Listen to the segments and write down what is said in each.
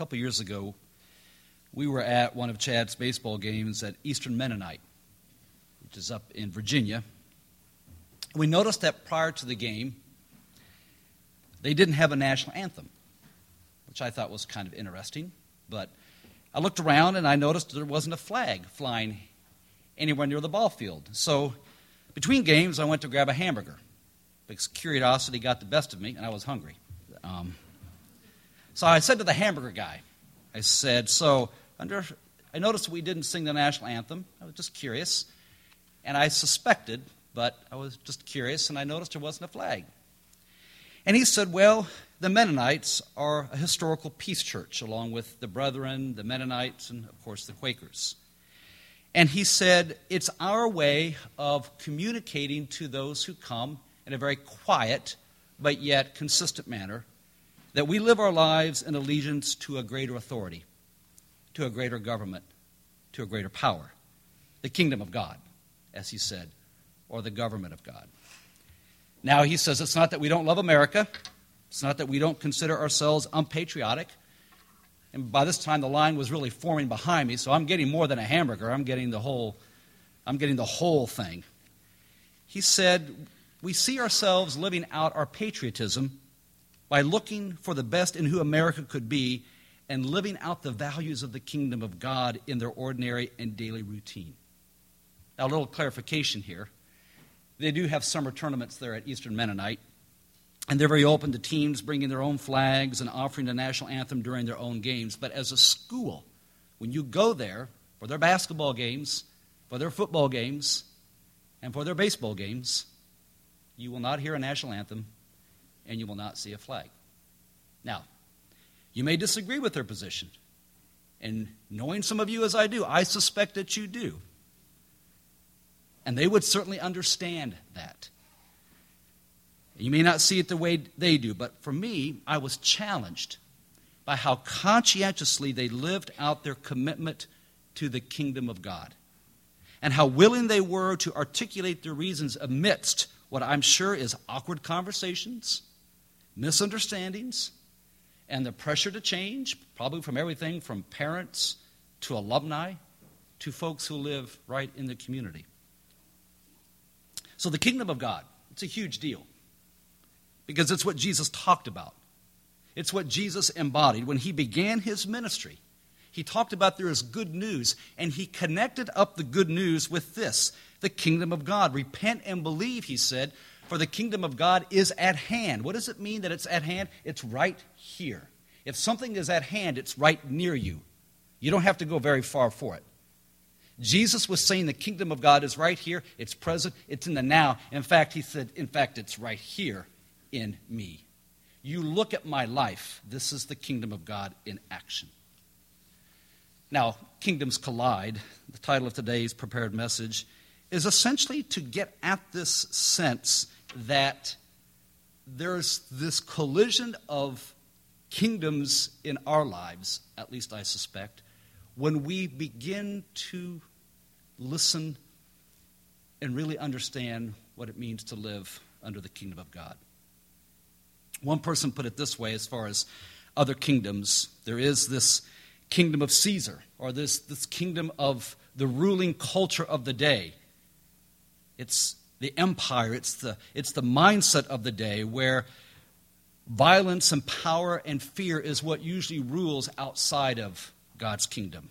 couple years ago, we were at one of Chad's baseball games at Eastern Mennonite, which is up in Virginia. We noticed that prior to the game, they didn't have a national anthem, which I thought was kind of interesting. But I looked around and I noticed there wasn't a flag flying anywhere near the ball field. So between games, I went to grab a hamburger because curiosity got the best of me and I was hungry. Um, so I said to the hamburger guy, I said, So under, I noticed we didn't sing the national anthem. I was just curious. And I suspected, but I was just curious, and I noticed there wasn't a flag. And he said, Well, the Mennonites are a historical peace church, along with the Brethren, the Mennonites, and of course the Quakers. And he said, It's our way of communicating to those who come in a very quiet but yet consistent manner that we live our lives in allegiance to a greater authority, to a greater government, to a greater power, the kingdom of God, as he said, or the government of God. Now, he says it's not that we don't love America, it's not that we don't consider ourselves unpatriotic. And by this time, the line was really forming behind me, so I'm getting more than a hamburger. I'm getting the whole, I'm getting the whole thing. He said, We see ourselves living out our patriotism by looking for the best in who America could be and living out the values of the kingdom of God in their ordinary and daily routine. Now, a little clarification here. They do have summer tournaments there at Eastern Mennonite, and they're very open to teams bringing their own flags and offering the national anthem during their own games. But as a school, when you go there for their basketball games, for their football games, and for their baseball games, you will not hear a national anthem and you will not see a flag. Now, you may disagree with their position. And knowing some of you as I do, I suspect that you do. And they would certainly understand that. You may not see it the way they do, but for me, I was challenged by how conscientiously they lived out their commitment to the kingdom of God and how willing they were to articulate their reasons amidst what I'm sure is awkward conversations misunderstandings, and the pressure to change, probably from everything from parents to alumni to folks who live right in the community. So, the kingdom of God, it's a huge deal because it's what Jesus talked about. It's what Jesus embodied when he began his ministry. He talked about there is good news, and he connected up the good news with this the kingdom of God. Repent and believe, he said, for the kingdom of God is at hand. What does it mean that it's at hand? It's right here. If something is at hand, it's right near you. You don't have to go very far for it. Jesus was saying the kingdom of God is right here, it's present, it's in the now. In fact, he said, in fact, it's right here in me. You look at my life, this is the kingdom of God in action. Now, Kingdoms Collide, the title of today's prepared message, is essentially to get at this sense that there's this collision of kingdoms in our lives, at least I suspect, when we begin to listen and really understand what it means to live under the kingdom of God. One person put it this way as far as other kingdoms there is this kingdom of Caesar, or this, this kingdom of the ruling culture of the day. It's the empire, it's the, it's the mindset of the day where violence and power and fear is what usually rules outside of God's kingdom.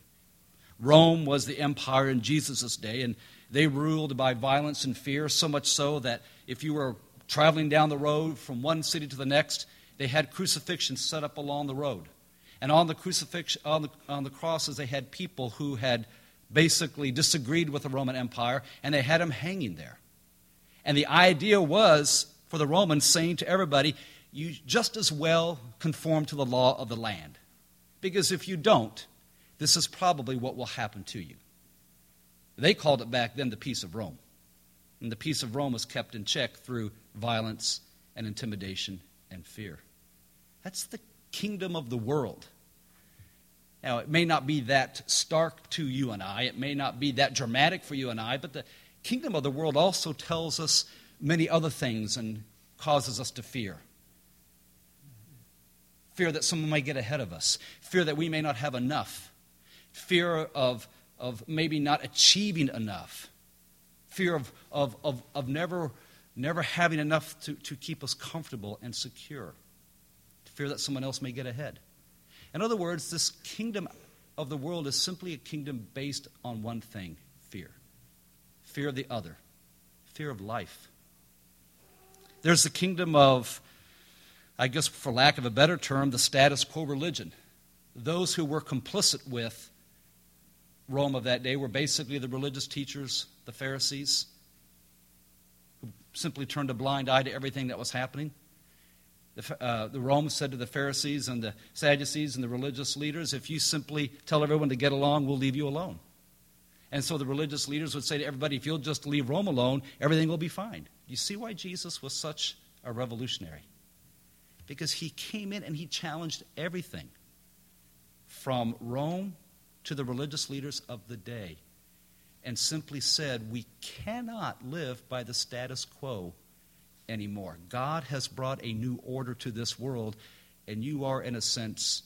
Rome was the empire in Jesus' day, and they ruled by violence and fear, so much so that if you were traveling down the road from one city to the next, they had crucifixions set up along the road. And on the crucifixion, on the, on the crosses, they had people who had basically disagreed with the Roman Empire, and they had them hanging there. And the idea was for the Romans saying to everybody, you just as well conform to the law of the land. Because if you don't, this is probably what will happen to you. They called it back then the peace of Rome. And the peace of Rome was kept in check through violence and intimidation and fear. That's the kingdom of the world. Now, it may not be that stark to you and I, it may not be that dramatic for you and I, but the kingdom of the world also tells us many other things and causes us to fear. fear that someone may get ahead of us, fear that we may not have enough, fear of, of maybe not achieving enough, fear of, of, of, of never, never having enough to, to keep us comfortable and secure, fear that someone else may get ahead. In other words, this kingdom of the world is simply a kingdom based on one thing fear fear of the other, fear of life. There's the kingdom of, I guess for lack of a better term, the status quo religion. Those who were complicit with Rome of that day were basically the religious teachers, the Pharisees, who simply turned a blind eye to everything that was happening. The, uh, the Rome said to the Pharisees and the Sadducees and the religious leaders, if you simply tell everyone to get along, we'll leave you alone. And so the religious leaders would say to everybody, if you'll just leave Rome alone, everything will be fine. You see why Jesus was such a revolutionary? Because he came in and he challenged everything from Rome to the religious leaders of the day and simply said, We cannot live by the status quo anymore. God has brought a new order to this world, and you are, in a sense,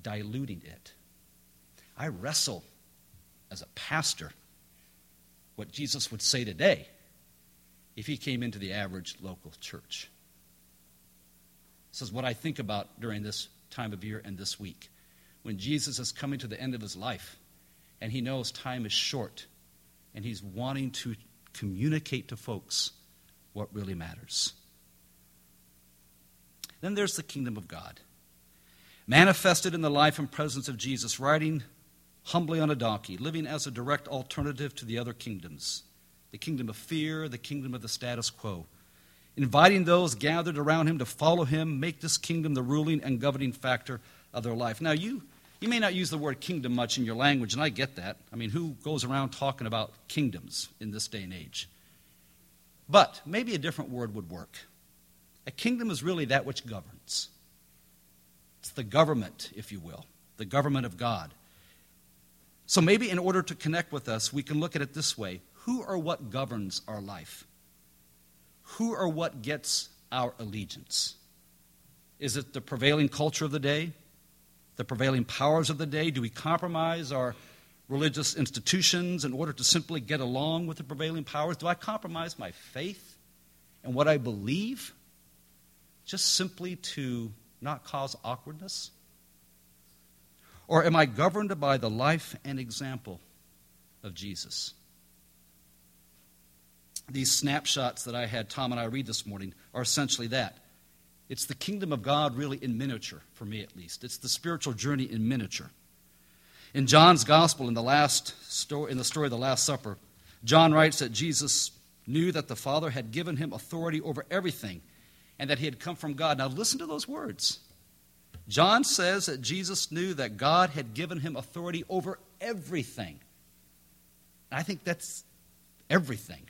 diluting it. I wrestle as a pastor what Jesus would say today if he came into the average local church. This is what I think about during this time of year and this week. When Jesus is coming to the end of his life and he knows time is short and he's wanting to communicate to folks what really matters. Then there's the kingdom of God, manifested in the life and presence of Jesus, riding humbly on a donkey, living as a direct alternative to the other kingdoms the kingdom of fear, the kingdom of the status quo. Inviting those gathered around him to follow him, make this kingdom the ruling and governing factor of their life. Now, you, you may not use the word kingdom much in your language, and I get that. I mean, who goes around talking about kingdoms in this day and age? But maybe a different word would work. A kingdom is really that which governs. It's the government, if you will, the government of God. So maybe in order to connect with us, we can look at it this way Who or what governs our life? Who or what gets our allegiance? Is it the prevailing culture of the day? The prevailing powers of the day? Do we compromise our religious institutions in order to simply get along with the prevailing powers? Do I compromise my faith and what I believe just simply to not cause awkwardness? Or am I governed by the life and example of Jesus? These snapshots that I had Tom and I read this morning are essentially that. It's the kingdom of God really in miniature, for me at least. It's the spiritual journey in miniature. In John's gospel, in the last story, in the story of the Last Supper, John writes that Jesus knew that the Father had given him authority over everything and that he had come from God. Now listen to those words. John says that Jesus knew that God had given him authority over everything. I think that's everything.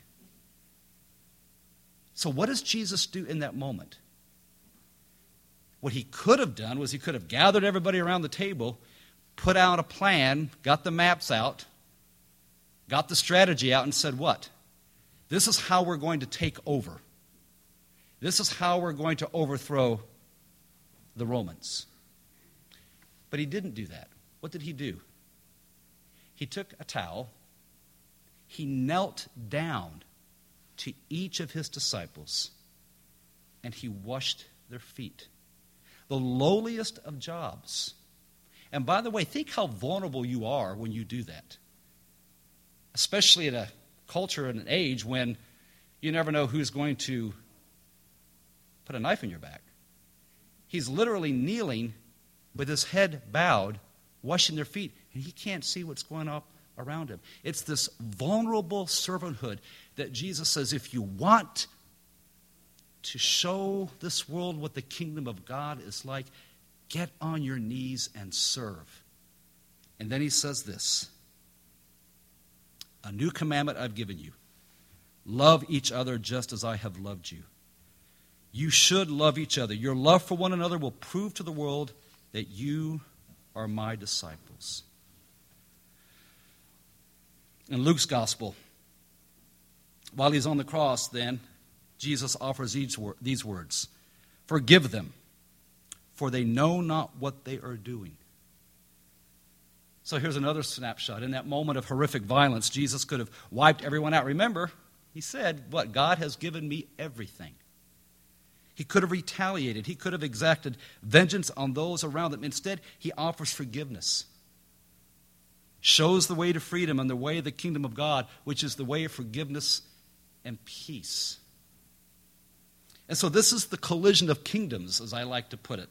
So, what does Jesus do in that moment? What he could have done was he could have gathered everybody around the table, put out a plan, got the maps out, got the strategy out, and said, What? This is how we're going to take over. This is how we're going to overthrow the Romans. But he didn't do that. What did he do? He took a towel, he knelt down to each of his disciples, and he washed their feet. The lowliest of jobs. And by the way, think how vulnerable you are when you do that. Especially in a culture and an age when you never know who's going to put a knife in your back. He's literally kneeling with his head bowed, washing their feet, and he can't see what's going on around him. It's this vulnerable servanthood that Jesus says if you want to show this world what the kingdom of God is like, get on your knees and serve. And then he says this A new commandment I've given you love each other just as I have loved you. You should love each other. Your love for one another will prove to the world that you are my disciples. In Luke's gospel, while he's on the cross, then, Jesus offers these words Forgive them, for they know not what they are doing. So here's another snapshot. In that moment of horrific violence, Jesus could have wiped everyone out. Remember, he said, What? God has given me everything. He could have retaliated. He could have exacted vengeance on those around him. Instead, he offers forgiveness, shows the way to freedom and the way of the kingdom of God, which is the way of forgiveness and peace. And so, this is the collision of kingdoms, as I like to put it.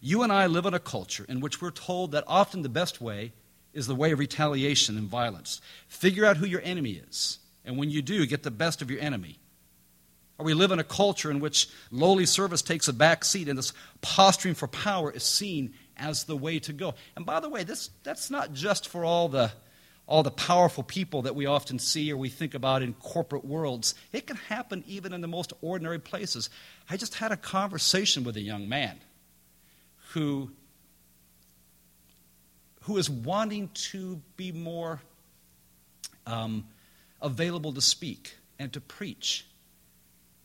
You and I live in a culture in which we're told that often the best way is the way of retaliation and violence. Figure out who your enemy is, and when you do, get the best of your enemy. Or we live in a culture in which lowly service takes a back seat and this posturing for power is seen as the way to go. And by the way, this, that's not just for all the, all the powerful people that we often see or we think about in corporate worlds. It can happen even in the most ordinary places. I just had a conversation with a young man who, who is wanting to be more um, available to speak and to preach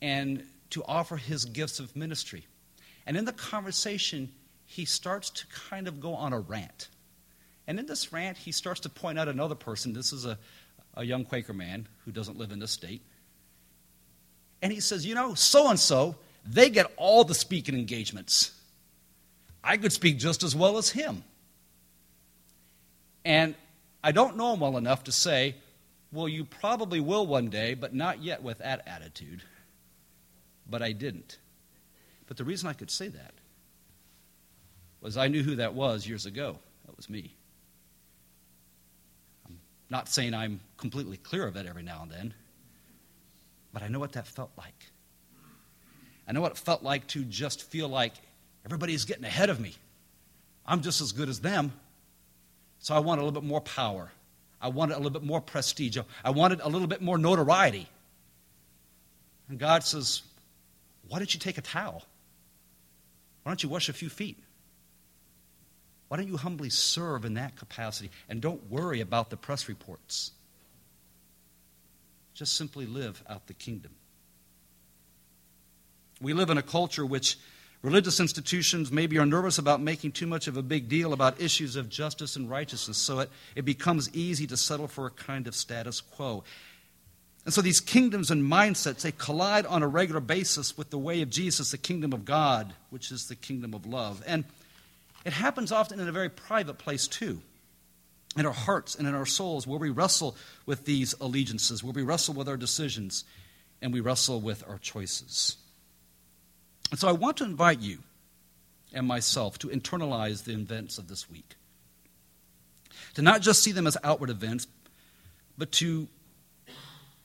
and to offer his gifts of ministry. And in the conversation, he starts to kind of go on a rant. And in this rant, he starts to point out another person. This is a, a young Quaker man who doesn't live in this state. And he says, You know, so and so, they get all the speaking engagements. I could speak just as well as him. And I don't know him well enough to say, Well, you probably will one day, but not yet with that attitude but I didn't. But the reason I could say that was I knew who that was years ago. That was me. I'm not saying I'm completely clear of it every now and then, but I know what that felt like. I know what it felt like to just feel like everybody's getting ahead of me. I'm just as good as them. So I want a little bit more power. I wanted a little bit more prestige. I wanted a little bit more notoriety. And God says, why don't you take a towel? Why don't you wash a few feet? Why don't you humbly serve in that capacity and don't worry about the press reports? Just simply live out the kingdom. We live in a culture which religious institutions maybe are nervous about making too much of a big deal about issues of justice and righteousness, so it, it becomes easy to settle for a kind of status quo. And so these kingdoms and mindsets, they collide on a regular basis with the way of Jesus, the kingdom of God, which is the kingdom of love. And it happens often in a very private place, too, in our hearts and in our souls, where we wrestle with these allegiances, where we wrestle with our decisions, and we wrestle with our choices. And so I want to invite you and myself to internalize the events of this week. To not just see them as outward events, but to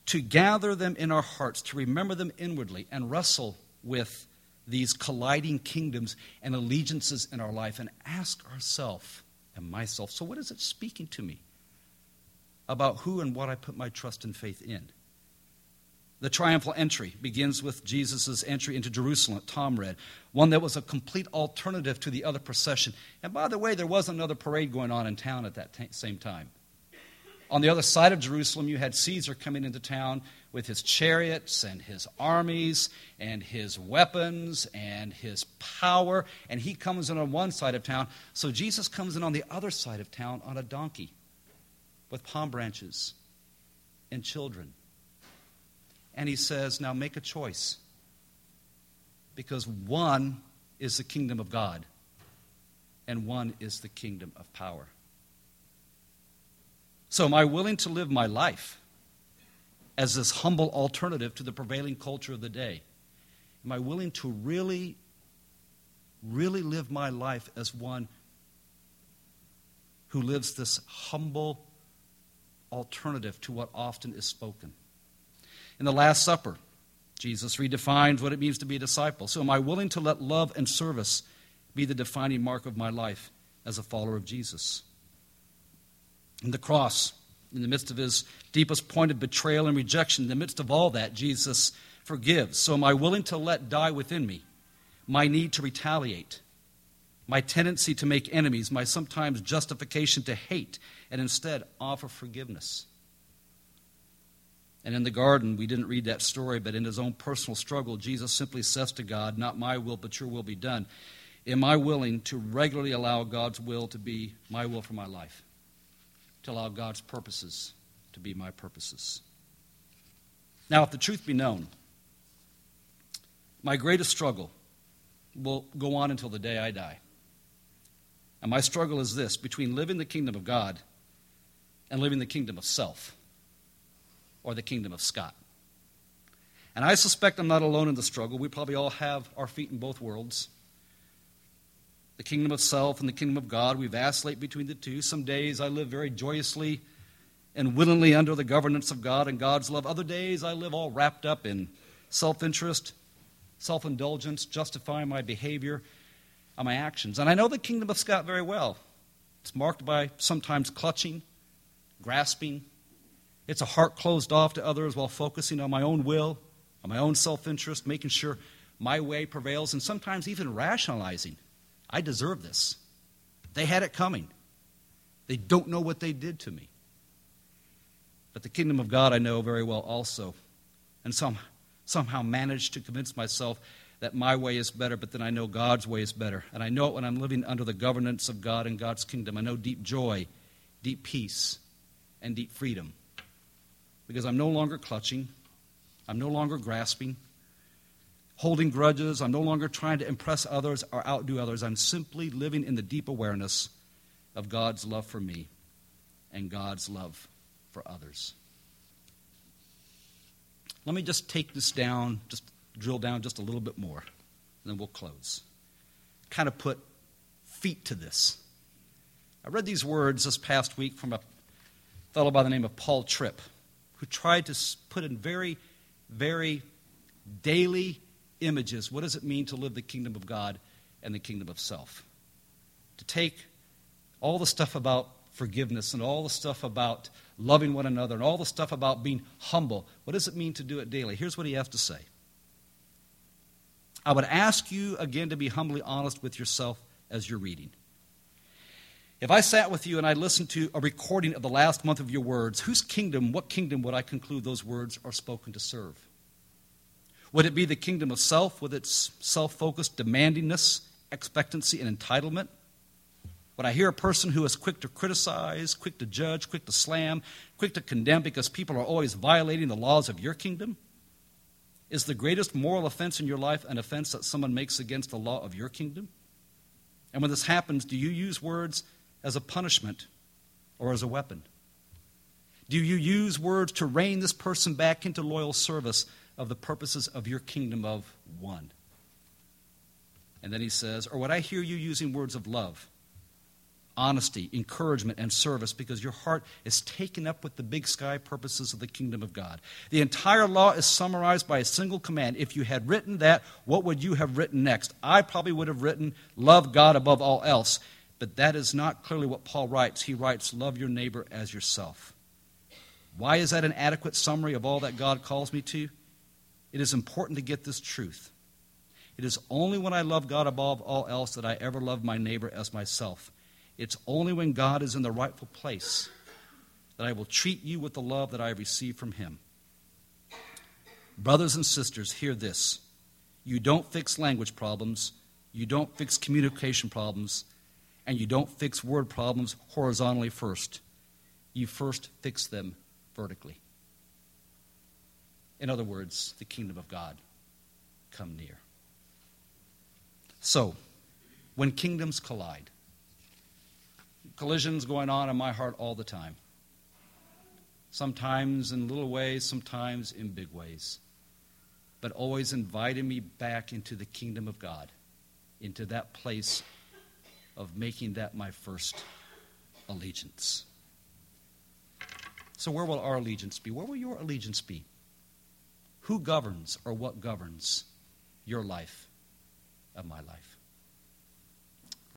to gather them in our hearts, to remember them inwardly, and wrestle with these colliding kingdoms and allegiances in our life and ask ourselves and myself so, what is it speaking to me about who and what I put my trust and faith in? The triumphal entry begins with Jesus' entry into Jerusalem, Tom read, one that was a complete alternative to the other procession. And by the way, there was another parade going on in town at that t- same time. On the other side of Jerusalem, you had Caesar coming into town with his chariots and his armies and his weapons and his power. And he comes in on one side of town. So Jesus comes in on the other side of town on a donkey with palm branches and children. And he says, Now make a choice. Because one is the kingdom of God, and one is the kingdom of power. So, am I willing to live my life as this humble alternative to the prevailing culture of the day? Am I willing to really, really live my life as one who lives this humble alternative to what often is spoken? In the Last Supper, Jesus redefines what it means to be a disciple. So, am I willing to let love and service be the defining mark of my life as a follower of Jesus? And the cross, in the midst of his deepest point of betrayal and rejection, in the midst of all that, Jesus forgives. So, am I willing to let die within me my need to retaliate, my tendency to make enemies, my sometimes justification to hate, and instead offer forgiveness? And in the garden, we didn't read that story, but in his own personal struggle, Jesus simply says to God, Not my will, but your will be done. Am I willing to regularly allow God's will to be my will for my life? To allow God's purposes to be my purposes? Now, if the truth be known, my greatest struggle will go on until the day I die. And my struggle is this between living the kingdom of God and living the kingdom of self or the kingdom of Scott. And I suspect I'm not alone in the struggle. We probably all have our feet in both worlds. The kingdom of self and the kingdom of God, we vacillate between the two. Some days I live very joyously and willingly under the governance of God and God's love. Other days I live all wrapped up in self interest, self indulgence, justifying my behavior and my actions. And I know the kingdom of Scott very well. It's marked by sometimes clutching, grasping. It's a heart closed off to others while focusing on my own will, on my own self interest, making sure my way prevails, and sometimes even rationalizing. I deserve this. They had it coming. They don't know what they did to me. But the kingdom of God I know very well also. And some, somehow managed to convince myself that my way is better, but then I know God's way is better. And I know it when I'm living under the governance of God and God's kingdom. I know deep joy, deep peace, and deep freedom. Because I'm no longer clutching, I'm no longer grasping, holding grudges, I'm no longer trying to impress others or outdo others. I'm simply living in the deep awareness of God's love for me and God's love for others. Let me just take this down, just drill down just a little bit more, and then we'll close. Kind of put feet to this. I read these words this past week from a fellow by the name of Paul Tripp, who tried to put in very, very daily images what does it mean to live the kingdom of God and the kingdom of self? To take all the stuff about forgiveness and all the stuff about loving one another and all the stuff about being humble. What does it mean to do it daily? Here's what he has to say I would ask you again to be humbly honest with yourself as you're reading. If I sat with you and I listened to a recording of the last month of your words, whose kingdom, what kingdom would I conclude those words are spoken to serve? Would it be the kingdom of self with its self focused demandingness, expectancy, and entitlement? When I hear a person who is quick to criticize, quick to judge, quick to slam, quick to condemn because people are always violating the laws of your kingdom, is the greatest moral offense in your life an offense that someone makes against the law of your kingdom? And when this happens, do you use words as a punishment or as a weapon? Do you use words to rein this person back into loyal service of the purposes of your kingdom of one? And then he says, Or would I hear you using words of love? honesty, encouragement, and service because your heart is taken up with the big sky purposes of the kingdom of God. The entire law is summarized by a single command. If you had written that, what would you have written next? I probably would have written, Love God above all else. But that is not clearly what Paul writes. He writes, Love your neighbor as yourself. Why is that an adequate summary of all that God calls me to? It is important to get this truth. It is only when I love God above all else that I ever love my neighbor as myself. It's only when God is in the rightful place that I will treat you with the love that I have received from Him. Brothers and sisters, hear this. You don't fix language problems, you don't fix communication problems, and you don't fix word problems horizontally first. You first fix them vertically. In other words, the kingdom of God come near. So, when kingdoms collide, collisions going on in my heart all the time. Sometimes in little ways, sometimes in big ways. But always inviting me back into the kingdom of God, into that place of making that my first allegiance. So, where will our allegiance be? Where will your allegiance be? Who governs or what governs your life of my life?